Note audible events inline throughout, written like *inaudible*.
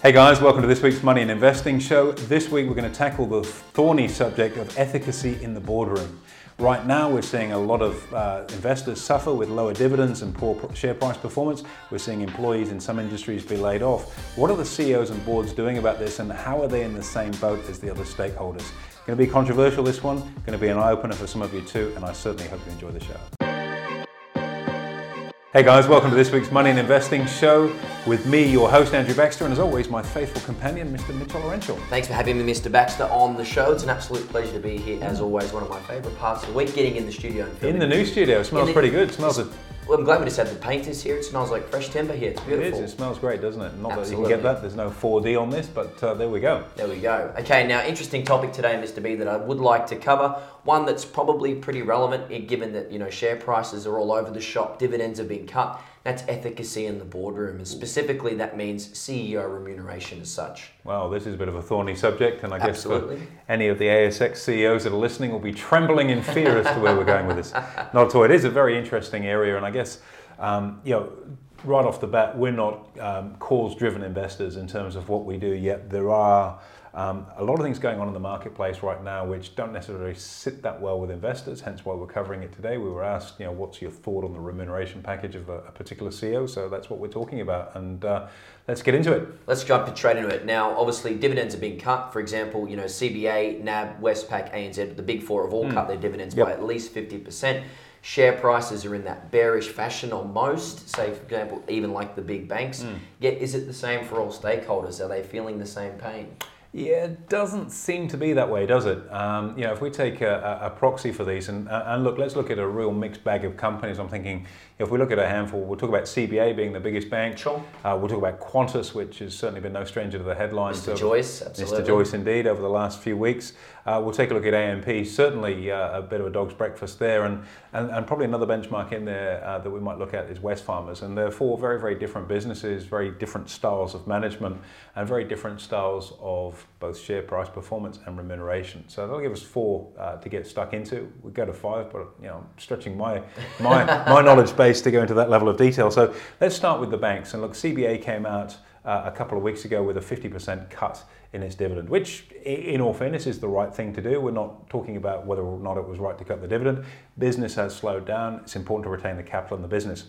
Hey guys, welcome to this week's Money and Investing Show. This week we're going to tackle the thorny subject of efficacy in the boardroom. Right now, we're seeing a lot of uh, investors suffer with lower dividends and poor share price performance. We're seeing employees in some industries be laid off. What are the CEOs and boards doing about this, and how are they in the same boat as the other stakeholders? Going to be controversial this one, going to be an eye opener for some of you too, and I certainly hope you enjoy the show. Hey guys, welcome to this week's Money and Investing Show with me, your host Andrew Baxter, and as always, my faithful companion, Mr. Mitchell Laurential. Thanks for having me, Mr. Baxter, on the show. It's an absolute pleasure to be here. As always, one of my favourite parts of the week, getting in the studio and filming. In the new studio, it smells the, pretty good. It smells. A, well, I'm glad we just had the painters here. It smells like fresh timber here. It's beautiful. It is. It smells great, doesn't it? Not Absolutely. that you can get that. There's no 4D on this, but uh, there we go. There we go. Okay, now interesting topic today, Mr. B, that I would like to cover. One that's probably pretty relevant, eh, given that you know share prices are all over the shop, dividends have been cut that's efficacy in the boardroom. And specifically, that means CEO remuneration as such. Well, this is a bit of a thorny subject, and I guess Absolutely. any of the ASX CEOs that are listening will be trembling in fear as to where we're going with this. *laughs* Not at all. It is a very interesting area, and I guess, um, you know, right off the bat, we're not um, cause driven investors in terms of what we do, yet there are um, a lot of things going on in the marketplace right now which don't necessarily sit that well with investors, hence why we're covering it today. We were asked, you know, what's your thought on the remuneration package of a, a particular CEO? So that's what we're talking about. And uh, let's get into it. Let's jump straight into it. Now, obviously, dividends are being cut. For example, you know, CBA, NAB, Westpac, ANZ, the big four have all mm. cut their dividends yep. by at least 50%. Share prices are in that bearish fashion on most, say, for example, even like the big banks. Mm. Yet, is it the same for all stakeholders? Are they feeling the same pain? Yeah, it doesn't seem to be that way, does it? Um, you know, if we take a, a proxy for these, and, and, look, let's look at a real mixed bag of companies. I'm thinking, if we look at a handful, we'll talk about CBA being the biggest bank. Sure. Uh, we'll talk about Qantas, which has certainly been no stranger to the headlines. Mr. Joyce, absolutely. Mr. Joyce, indeed, over the last few weeks. Uh, we'll take a look at AMP, certainly uh, a bit of a dog's breakfast there, and, and, and probably another benchmark in there uh, that we might look at is Wesfarmers. And they're four very, very different businesses, very different styles of management, and very different styles of both share price performance and remuneration. So that'll give us four uh, to get stuck into. We go to five, but you know, I'm stretching my, my, *laughs* my knowledge base to go into that level of detail. So let's start with the banks. And look, CBA came out uh, a couple of weeks ago with a 50% cut in its dividend, which, in all fairness, is the right thing to do. We're not talking about whether or not it was right to cut the dividend. Business has slowed down. It's important to retain the capital in the business.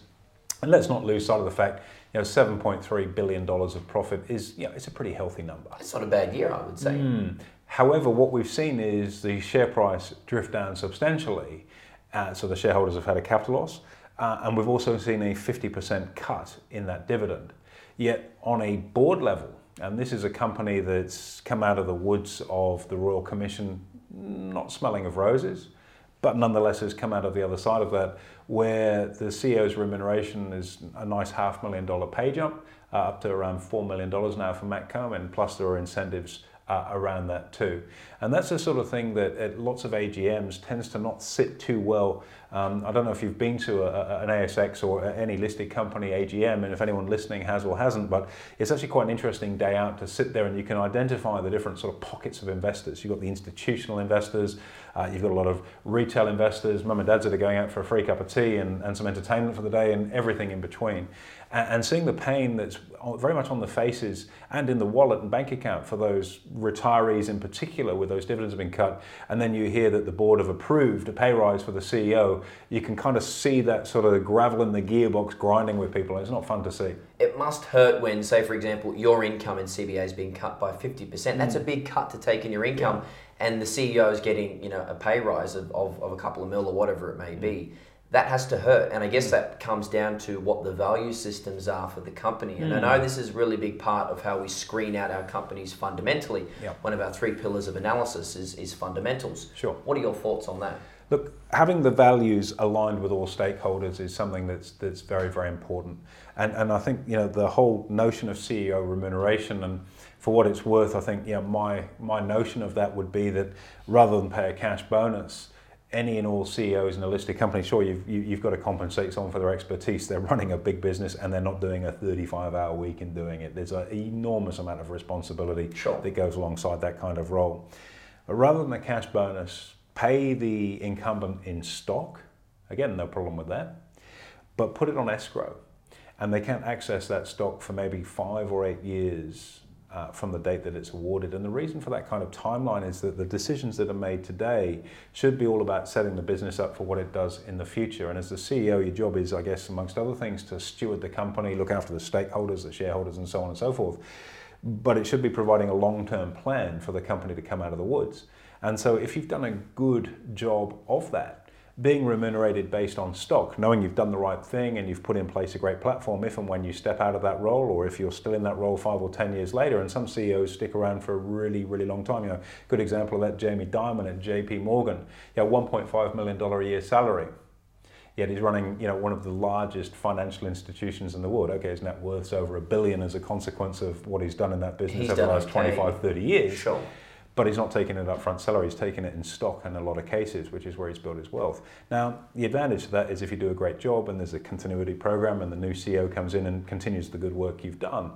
And let's not lose sight of the fact, you know, $7.3 billion of profit is, you know, it's a pretty healthy number. It's not a bad year, I would say. Mm. However, what we've seen is the share price drift down substantially. Uh, so the shareholders have had a capital loss. Uh, and we've also seen a 50% cut in that dividend. Yet on a board level, and this is a company that's come out of the woods of the Royal Commission, not smelling of roses, but nonetheless has come out of the other side of that, where the CEO's remuneration is a nice half million dollar pay jump, uh, up to around $4 million now for Matt Comyn, plus there are incentives uh, around that too. And that's the sort of thing that at lots of AGMs tends to not sit too well. Um, I don't know if you've been to a, a, an ASX or any listed company AGM, and if anyone listening has or hasn't, but it's actually quite an interesting day out to sit there and you can identify the different sort of pockets of investors. You've got the institutional investors, uh, you've got a lot of retail investors, mum and dads that are going out for a free cup of tea and, and some entertainment for the day, and everything in between and, seeing the pain that's very much on the faces and in the wallet and bank account for those retirees in particular, where those dividends have been cut, and then you hear that the board have approved a pay rise for the CEO, you can kind of see that sort of gravel in the gearbox grinding with people. It's not fun to see. It must hurt when, say, for example, your income in CBA is being cut by 50%. That's a mm. big cut to take in your income. Yeah. And the CEO is getting, you know, a pay rise of, of, of a couple of mil or whatever it may be that has to hurt. And I guess mm. that comes down to what the value systems are for the company. And mm. I know this is a really big part of how we screen out our companies fundamentally. Yep. One of our three pillars of analysis is, is fundamentals. Sure. What are your thoughts on that? Look, having the values aligned with all stakeholders is something that's that's very, very important. And and I think, you know, the whole notion of CEO remuneration and for what it's worth, I think, you know, my my notion of that would be that rather than pay a cash bonus, any and all CEOs in a listed company, sure, you've, you, have you have got to compensate someone for their expertise. They're running a big business and they're not doing a 35 hour week in doing it. There's an enormous amount of responsibility sure. that goes alongside that kind of role. But rather than a cash bonus, pay the incumbent in stock. Again, no problem with that. But put it on escrow. And they can't access that stock for maybe five or eight years uh, from the date that it's awarded. And the reason for that kind of timeline is that the decisions that are made today should be all about setting the business up for what it does in the future. And as the CEO, your job is, I guess, amongst other things, to steward the company, look after the stakeholders, the shareholders, and so on and so forth. But it should be providing a long term plan for the company to come out of the woods. And so if you've done a good job of that, being remunerated based on stock, knowing you've done the right thing and you've put in place a great platform if and when you step out of that role, or if you're still in that role five or ten years later. And some CEOs stick around for a really, really long time. You know, good example of that, Jamie Dimon at J.P. Morgan. Yeah, 1.5 million dollar a year salary. Yet he's running, you know, one of the largest financial institutions in the world. Okay, his net worth's over a billion as a consequence of what he's done in that business He's over the last okay. 25, 30 years Sure. But he's not taking it up front salary, he's taking it in stock in a lot of cases, which is where he's built his wealth. Now, the advantage to that is if you do a great job and there's a continuity program and the new CEO comes in and continues the good work you've done,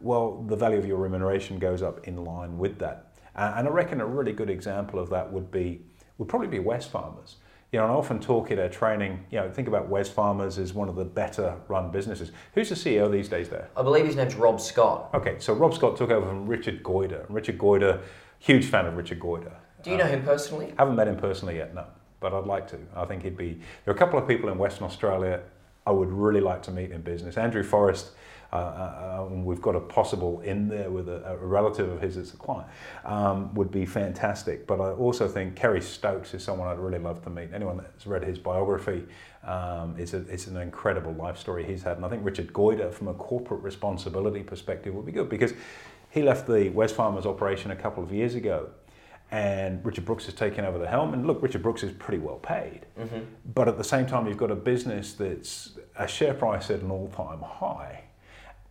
well, the value of your remuneration goes up in line with that. And I reckon a really good example of that would be would probably be Wesfarmers. You know, and I often talk at our training, you know, think about Wesfarmers as one of the better run businesses. Who's the CEO these days there? I believe his name's Rob Scott. Okay, so Rob Scott took over from Richard Goyder. Richard Goyder, huge fan of Richard Goyder. Do you know him personally? Haven't met him personally yet, no, but I'd like to. I think he'd be. There are a couple of people in Western Australia I would really like to meet in business. Andrew Forrest, uh, uh, uh, we've got a possible in there with a, a relative of his that's a client, um, would be fantastic. But I also think Kerry Stokes is someone I'd really love to meet. Anyone that's read his biography, um, it's, a, it's an incredible life story he's had. And I think Richard Goyder, from a corporate responsibility perspective, would be good because he left the Wesfarmers operation a couple of years ago and Richard Brooks has taken over the helm. And look, Richard Brooks is pretty well paid, Mm-hmm. but at the same time, you've got a business that's a share price at an all-time high,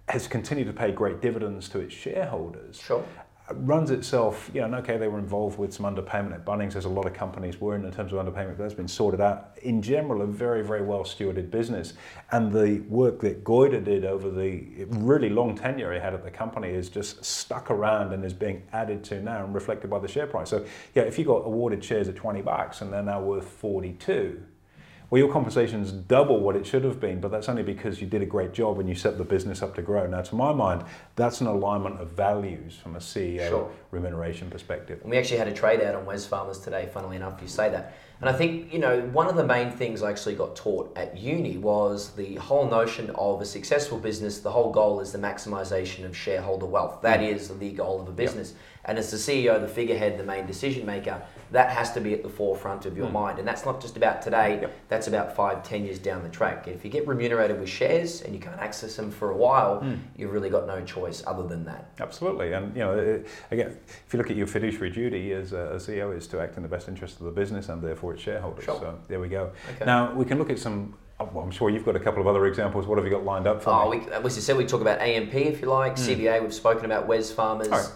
has continued to pay great dividends to its shareholders. Sure. Runs itself, you know, and okay, they were involved with some underpayment at Bunnings, as a lot of companies were in, in terms of underpayment, but that's been sorted out. In general, a very, very well stewarded business. And the work that Goyder did over the really long tenure he had at the company is just stuck around and is being added to now and reflected by the share price. So, yeah, if you got awarded shares at 20 bucks and they're now worth 42, well, your compensation's double what it should have been, but that's only because you did a great job and you set the business up to grow. Now, to my mind, that's an alignment of values from a CEO Sure. remuneration perspective. And we actually had a trade out on Wesfarmers today, funnily enough, you say that. And I think, you know, one of the main things I actually got taught at uni was the whole notion of a successful business, the whole goal is the maximization of shareholder wealth. That is the goal of a business. And as the CEO, the figurehead, the main decision maker, that has to be at the forefront of your hmm. mind. And that's not just about today, Yep. that's about five, ten years down the track. If you get remunerated with shares and you can't access them for a while, hmm. you've really got no choice other than that. Absolutely, and you know, again, if you look at your fiduciary duty as a, a CEO, is to act in the best interest of the business and therefore its shareholders. Sure. So there we go. Okay. Now we can look at some. oh, Well, I'm sure you've got a couple of other examples. What have you got lined up for Oh, me? we, as you said, we talk about AMP if you like, hmm. CBA, we've spoken about Wesfarmers. Right.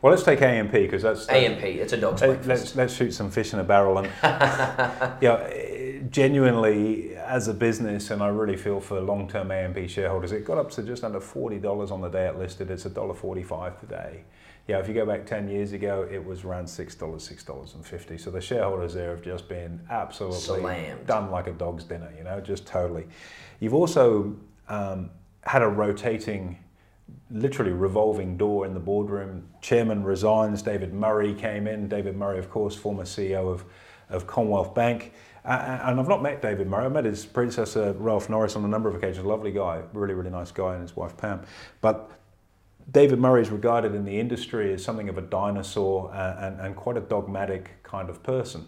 Well, let's take AMP because that's AMP, it's a dog's breakfast. let's let's shoot some fish in a barrel and *laughs* you know, genuinely as a business and I really feel for long-term AMP shareholders it got up to just under $40 on the day it listed it's $1.45 today yeah if you go back 10 years ago it was around $6 $6.50 so the shareholders there have just been absolutely Slammed. done like a dog's dinner you know just totally you've also um, had a rotating literally revolving door in the boardroom. Chairman resigns. David Murray came in. David Murray, of course, former CEO of, of Commonwealth Bank. Uh, and I've not met David Murray. I met his predecessor, Ralph Norris, on a number of occasions. Lovely guy, really, really nice guy, and his wife Pam. But David Murray is regarded in the industry as something of a dinosaur uh, and, and quite a dogmatic kind of person.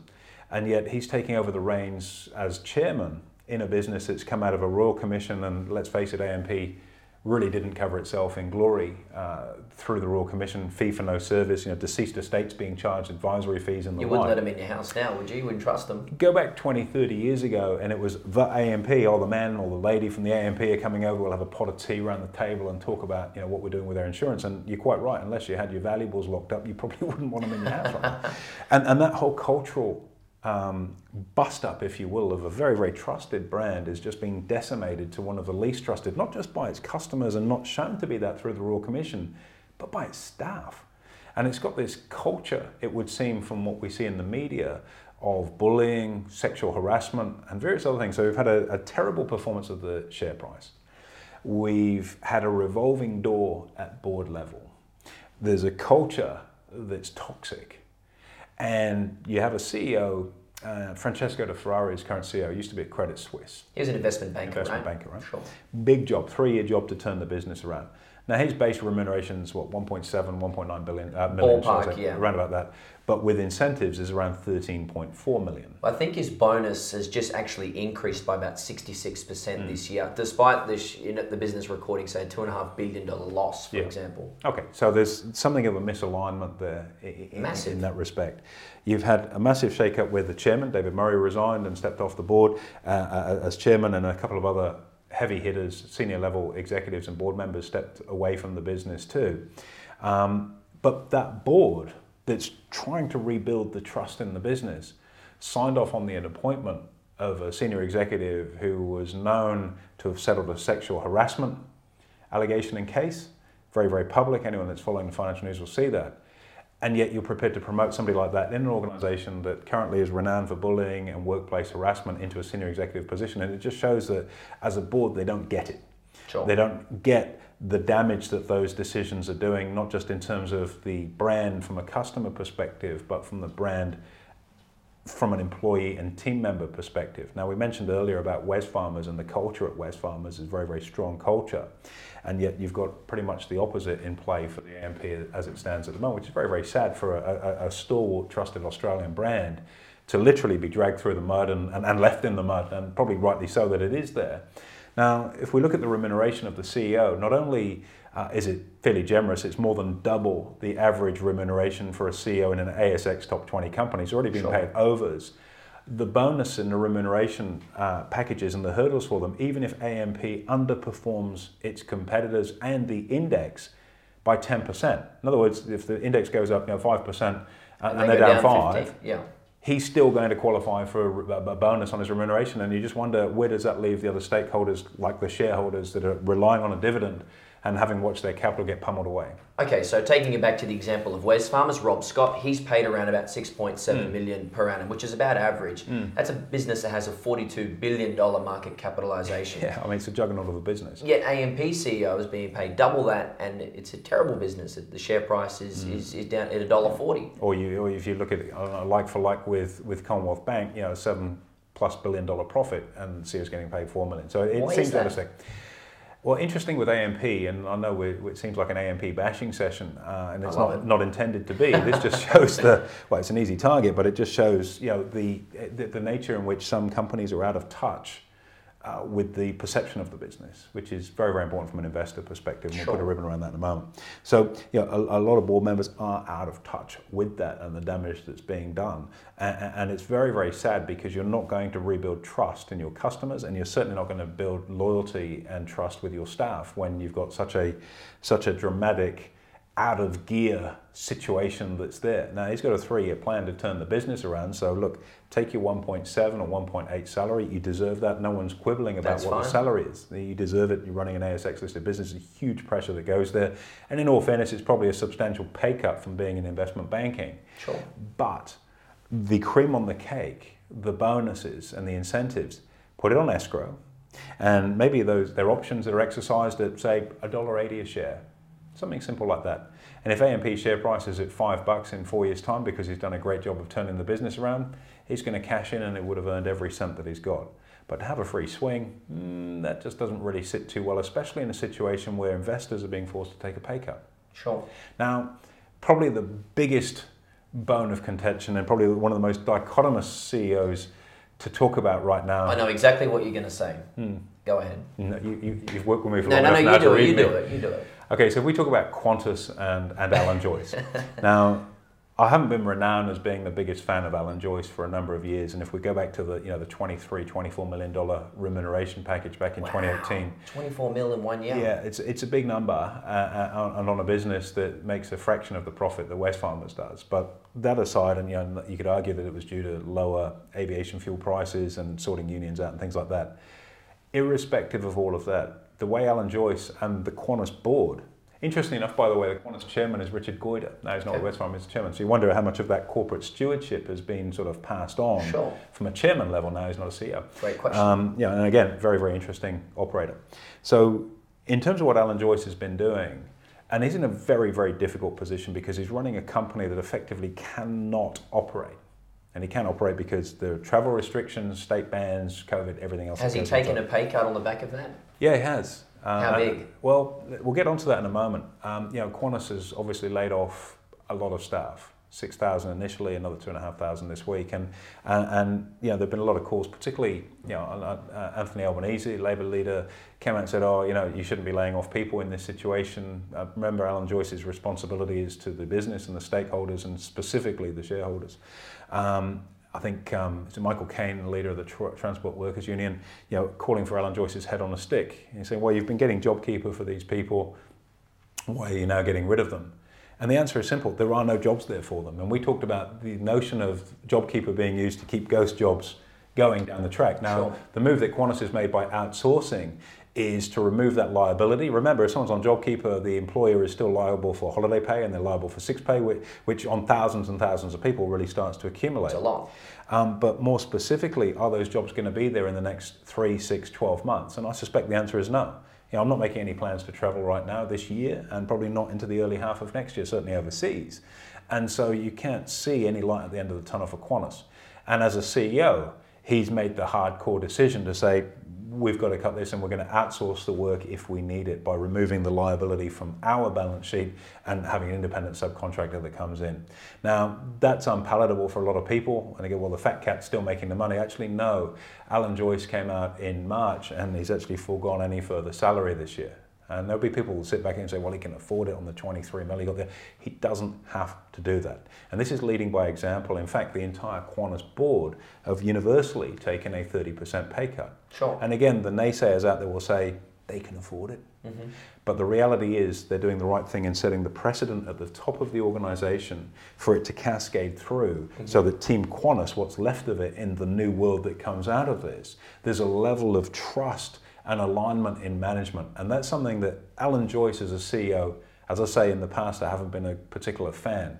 And yet he's taking over the reins as chairman in a business that's come out of a royal commission, and let's face it, AMP really didn't cover itself in glory uh, through the royal commission, fee for no service, you know, deceased estates being charged advisory fees and the you wouldn't like let them in your house now, would you? You wouldn't trust them. go back 20, 30 years ago, and it was the AMP, or the man or the lady from the AMP are coming over, we'll have a pot of tea around the table and talk about you know, what we're doing with our insurance. And you're quite right, unless you had your valuables locked up, you probably *laughs* wouldn't want them in your house. right? *laughs* and, and that whole cultural um, bust up, if you will, of a very, very trusted brand is just being decimated to one of the least trusted, not just by its customers and not shown to be that through the Royal Commission, but by its staff. And it's got this culture, it would seem, from what we see in the media, of bullying, sexual harassment, and various other things. So we've had a, a terrible performance of the share price. We've had a revolving door at board level. there's a culture that's toxic, and you have a CEO. Uh, Francesco De Ferrari, his current CEO, used to be at Credit Suisse. He was an investment banker, Investment right? banker, right? Sure. Big job, three-year job to turn the business around. Now his base remuneration is what 1.7, 1.9 billion, uh, million, Ballpark, say, yeah. around about that. But with incentives is around 13.4 million. I think his bonus has just actually increased by about 66% Hmm. this year, despite the, sh- you know, the business recording, say, a $2.5 billion loss, for Yeah. example. Okay, so there's something of a misalignment there in, Massive. in that respect. You've had a massive shake-up where the chairman, David Murray, resigned and stepped off the board uh, uh, as chairman, and a couple of other heavy hitters, senior level executives and board members stepped away from the business too. Um, but that board that's trying to rebuild the trust in the business signed off on the appointment of a senior executive who was known to have settled a sexual harassment allegation and case. Very, very public. Anyone that's following the financial news will see that. And yet you're prepared to promote somebody like that in an organization that currently is renowned for bullying and workplace harassment into a senior executive position. And it just shows that as a board, they don't get it. Sure. They don't get the damage that those decisions are doing, not just in terms of the brand from a customer perspective, but from the brand from an employee and team member perspective. Now, we mentioned earlier about Wesfarmers and the culture at Wesfarmers is very, very strong culture. And yet you've got pretty much the opposite in play for the AMP as it stands at the moment, which is very, very sad for a, a, a stalwart, trusted Australian brand to literally be dragged through the mud and, and, and left in the mud, and probably rightly so that it is there. Now, if we look at the remuneration of the CEO, not only uh, is it fairly generous, it's more than double the average remuneration for a CEO in an ASX top 20 company. It's already been Sure. paid overs. The bonus and the remuneration uh, packages and the hurdles for them, even if AMP underperforms its competitors and the index by 10%. In other words, if the index goes up you know, 5% and, and, they they're go down, 5, 50. Yeah. he's still going to qualify for a, a bonus on his remuneration. And you just wonder where does that leave the other stakeholders, like the shareholders that are relying on a dividend and having watched their capital get pummeled away. Okay, so taking it back to the example of Wesfarmers, Rob Scott, he's paid around about six point seven Hmm. million per annum, which is about average. That's a business that has a $42 billion market capitalization. Yeah, I mean, it's a juggernaut of a business. Yet AMP CEO is being paid double that, and it's a terrible business. The share price is, Hmm. is, is down at $1.40. Or, you, or if you look at it a like for like with, with Commonwealth Bank, you know, seven plus billion dollar profit and CEO's getting paid four million. So it Why seems that? realistic. Well, interesting with AMP, and I know it seems like an AMP bashing session, uh, and it's not, it. not intended to be. *laughs* This just shows the well, it's an easy target, but it just shows you know the the, the nature in which some companies are out of touch uh, with the perception of the business, which is very very important from an investor perspective. And We'll put a ribbon around that in a moment. So you know, a, a lot of board members are out of touch with that and the damage that's being done, and, and it's very very sad because you're not going to rebuild trust in your customers, and you're certainly not going to build loyalty and trust with your staff when you've got such a such a dramatic out of gear situation that's there. Now he's got a three-year plan to turn the business around. So look, take your 1.7 or 1.8 salary. You deserve that. No one's quibbling about That's what the salary is. You deserve it. You're running an ASX listed business. There's huge pressure that goes there. And in all fairness, it's probably a substantial pay cut from being in investment banking. Sure. But the cream on the cake, the bonuses and the incentives, put it on escrow. And maybe those their options that are exercised at say $1.80 a share. Something simple like that. And if AMP share price is at five bucks in four years' time because he's done a great job of turning the business around, he's going to cash in and it would have earned every cent that he's got. But to have a free swing, mm, that just doesn't really sit too well, especially in a situation where investors are being forced to take a pay cut. Sure. Now, probably the biggest bone of contention and probably one of the most dichotomous CEOs to talk about right now. I know exactly what you're going to say. Hmm. Go ahead. No, you, you, you've worked with me for No, long no, no, enough now you do it. You do it. You do it. Okay, so if we talk about Qantas and, and Alan *laughs* Joyce. now, I haven't been renowned as being the biggest fan of Alan Joyce for a number of years, and if we go back to the you know the 23, 24 million dollar remuneration package back in 2018, 24 mil in one year. yeah, it's it's a big number, uh, uh, and on a business that makes a fraction of the profit that Wesfarmers does. But that aside, and you know, you could argue that it was due to lower aviation fuel prices and sorting unions out and things like that. Irrespective of all of that, the way Alan Joyce and the Qantas board. Interestingly enough, by the way, the Qantas chairman is Richard Goyder. Now he's not Okay. a Wesfarmers he's the chairman, so you wonder how much of that corporate stewardship has been sort of passed on Sure. from a chairman level. Now he's not a CEO. Great question. Um, yeah, and again, very, very interesting operator. So, in terms of what Alan Joyce has been doing, And he's in a very, very difficult position because he's running a company that effectively cannot operate. And he can't operate because the travel restrictions, state bans, COVID, everything else. Has he taken a pay cut on the back of that? Yeah, he has. Uh, How big? Well, we'll get onto that in a moment. Um, you know, Qantas has obviously laid off a lot of staff. 6,000 initially, another 2,500 this week. And, and, and, you know, there have been a lot of calls, particularly, you know, uh, Anthony Albanese, Labour leader, came out and said, oh, you know, you shouldn't be laying off people in this situation. Uh, remember, Alan Joyce's responsibility is to the business and the stakeholders and specifically the shareholders. Um, I think um, it's Michael Kaine, the leader of the Tr- Transport Workers Union, you know, calling for Alan Joyce's head on a stick. He's saying, well, you've been getting JobKeeper for these people. Why are you now getting rid of them? And the answer is simple there are no jobs there for them. And we talked about the notion of JobKeeper being used to keep ghost jobs going down the track. Now, Sure. the move that Qantas has made by outsourcing is to remove that liability. Remember, if someone's on JobKeeper, the employer is still liable for holiday pay and they're liable for sick pay, which, which on thousands and thousands of people really starts to accumulate. It's a lot. Um, but more specifically, are those jobs going to be there in the next three, six, 12 months? And I suspect the answer is no. You know, I'm not making any plans to travel right now this year and probably not into the early half of next year, certainly overseas. And so you can't see any light at the end of the tunnel for Qantas. And as a CEO, he's made the hardcore decision to say, we've got to cut this and we're going to outsource the work if we need it by removing the liability from our balance sheet and having an independent subcontractor that comes in. Now, that's unpalatable for a lot of people. And they go, well, the fat cat's still making the money. Actually, no. Alan Joyce came out in March and he's actually foregone any further salary this year. And there'll be people who sit back and say, well, he can afford it on the 23 mil he got there. He doesn't have to do that. And this is leading by example. In fact, the entire Qantas board have universally taken a 30% pay cut. Sure. And again, the naysayers out there will say they can afford it. Mm-hmm. But the reality is they're doing the right thing in setting the precedent at the top of the organization for it to cascade through mm-hmm. so that Team Qantas, what's left of it in the new world that comes out of this, there's a level of trust and alignment in management. And that's something that Alan Joyce as a CEO, as I say in the past, I haven't been a particular fan.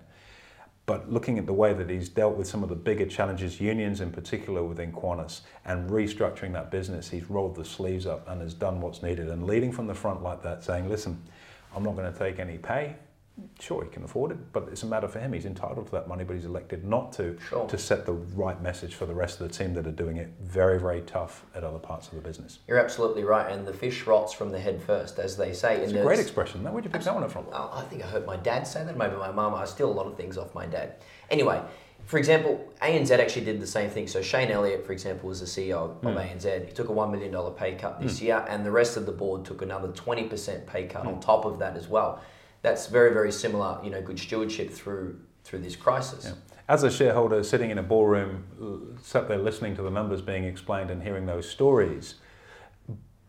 But looking at the way that he's dealt with some of the bigger challenges, unions in particular within Qantas, and restructuring that business, he's rolled the sleeves up and has done what's needed. And leading from the front like that, saying, listen, I'm not going to take any pay. Sure, he can afford it, but it's a matter for him. He's entitled to that money, but he's elected not to, Sure. to set the right message for the rest of the team that are doing it very, very tough at other parts of the business. You're absolutely right. And the fish rots from the head first, as they say. It's And a great expression. Where'd you pick that one up from? Oh, I think I heard my dad say that. Maybe my mum. I steal a lot of things off my dad. Anyway, for example, ANZ actually did the same thing. So Shane Elliott, for example, was the CEO of hmm. ANZ. He took a one million dollar pay cut this hmm. year, and the rest of the board took another twenty percent pay cut hmm. on top of that as well. That's very, very similar. You know, good stewardship through through this crisis. Yeah. As a shareholder sitting in a ballroom, uh, sat there listening to the numbers being explained and hearing those stories,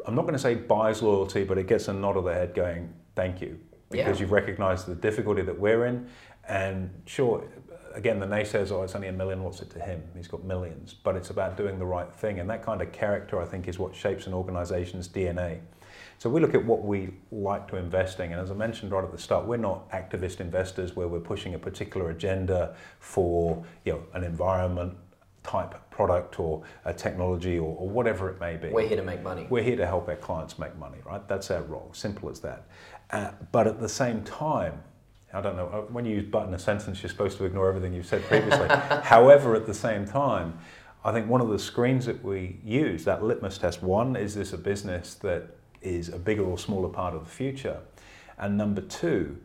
I'm not going to say buys loyalty, but it gets a nod of the head going, thank you. Because Yeah. you've recognized the difficulty that we're in. And sure, again, the naysayers, oh, it's only a million, what's it to him? He's got millions. But it's about doing the right thing. And that kind of character, I think, is what shapes an organization's DNA. So we look at what we like to invest in, and as I mentioned right at the start, we're not activist investors where we're pushing a particular agenda for you know an environment type product or a technology or, or whatever it may be. We're here to make money. We're here to help our clients make money, right? That's our role, simple as that. Uh, but at the same time, I don't know, uh, when you use but in a sentence, you're supposed to ignore everything you've said previously. *laughs* However, at the same time, I think one of the screens that we use, that litmus test, one, is this a business that is a bigger or smaller part of the future? And number two,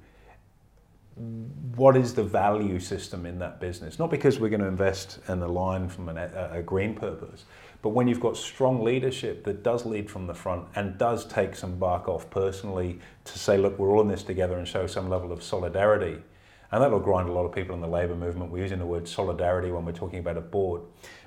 what is the value system in that business? Not because we're going to invest and align from an, a, a green purpose, but when you've got strong leadership that does lead from the front and does take some bark off personally to say, look, we're all in this together and show some level of solidarity. And that'll grind a lot of people in the labour movement. We're using the word solidarity when we're talking about a board.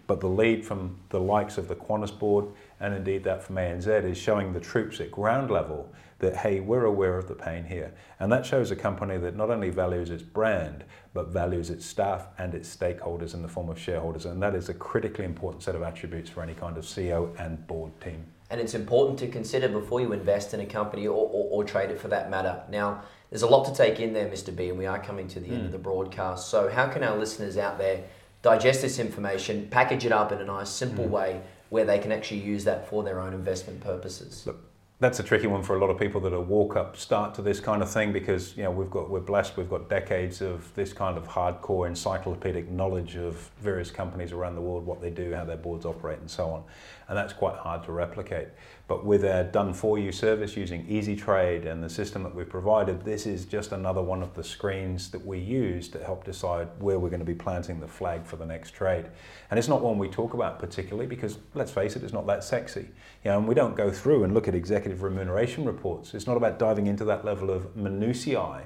But the lead from the likes of the Qantas board and indeed that from ANZ is showing the troops at ground level that, hey, we're aware of the pain here. And that shows a company that not only values its brand, but values its staff and its stakeholders in the form of shareholders. And that is a critically important set of attributes for any kind of CEO and board team. And it's important to consider before you invest in a company or, or, or trade it for that matter. Now, there's a lot to take in there, Mr. B, and we are coming to the end of hmm. the broadcast. So, how can our listeners out there digest this information, package it up in a nice, simple hmm. way where they can actually use that for their own investment purposes? Look, that's a tricky one for a lot of people that are walk up start to this kind of thing because you know we've got we're blessed we've got decades of this kind of hardcore encyclopedic knowledge of various companies around the world what they do how their boards operate and so on and that's quite hard to replicate but with a done for you service using easy trade and the system that we've provided this is just another one of the screens that we use to help decide where we're going to be planting the flag for the next trade and it's not one we talk about particularly because let's face it it's not that sexy you know and we don't go through and look at executive executive remuneration reports. It's not about diving into that level of minutiae.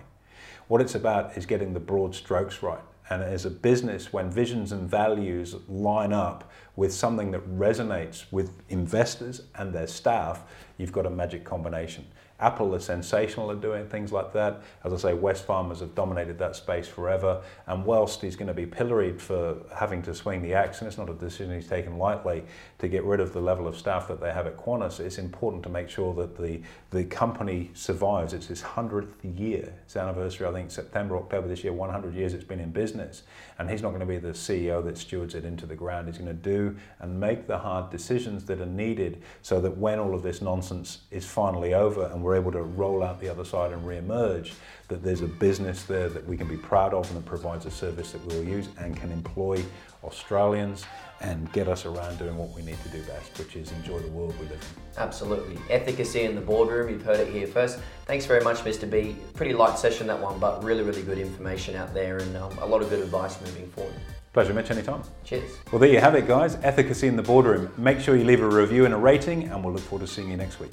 What it's about is getting the broad strokes right. And as a business, when visions and values line up with something that resonates with investors and their staff, you've got a magic combination. Apple are sensational at doing things like that. As I say, Wesfarmers have dominated that space forever. And whilst he's going to be pilloried for having to swing the axe, and it's not a decision he's taken lightly to get rid of the level of staff that they have at Qantas, it's important to make sure that the, the company survives. It's its 100th year. Its anniversary, I think, September, October this year, 100 years it's been in business. And he's not going to be the CEO that stewards it into the ground. He's going to do and make the hard decisions that are needed so that when all of this nonsense is finally over and we're we're able to roll out the other side and re-emerge, that there's a business there that we can be proud of and that provides a service that we'll use and can employ Australians and get us around doing what we need to do best, which is enjoy the world we live in. Absolutely. Efficacy in the boardroom, you've heard it here first. Thanks very much, Mr. B. Pretty light session that one, but really, really good information out there and um, a lot of good advice moving forward. Pleasure, Mitch, anytime. Cheers. Well, there you have it, guys. Efficacy in the boardroom. Make sure you leave a review and a rating, and we'll look forward to seeing you next week.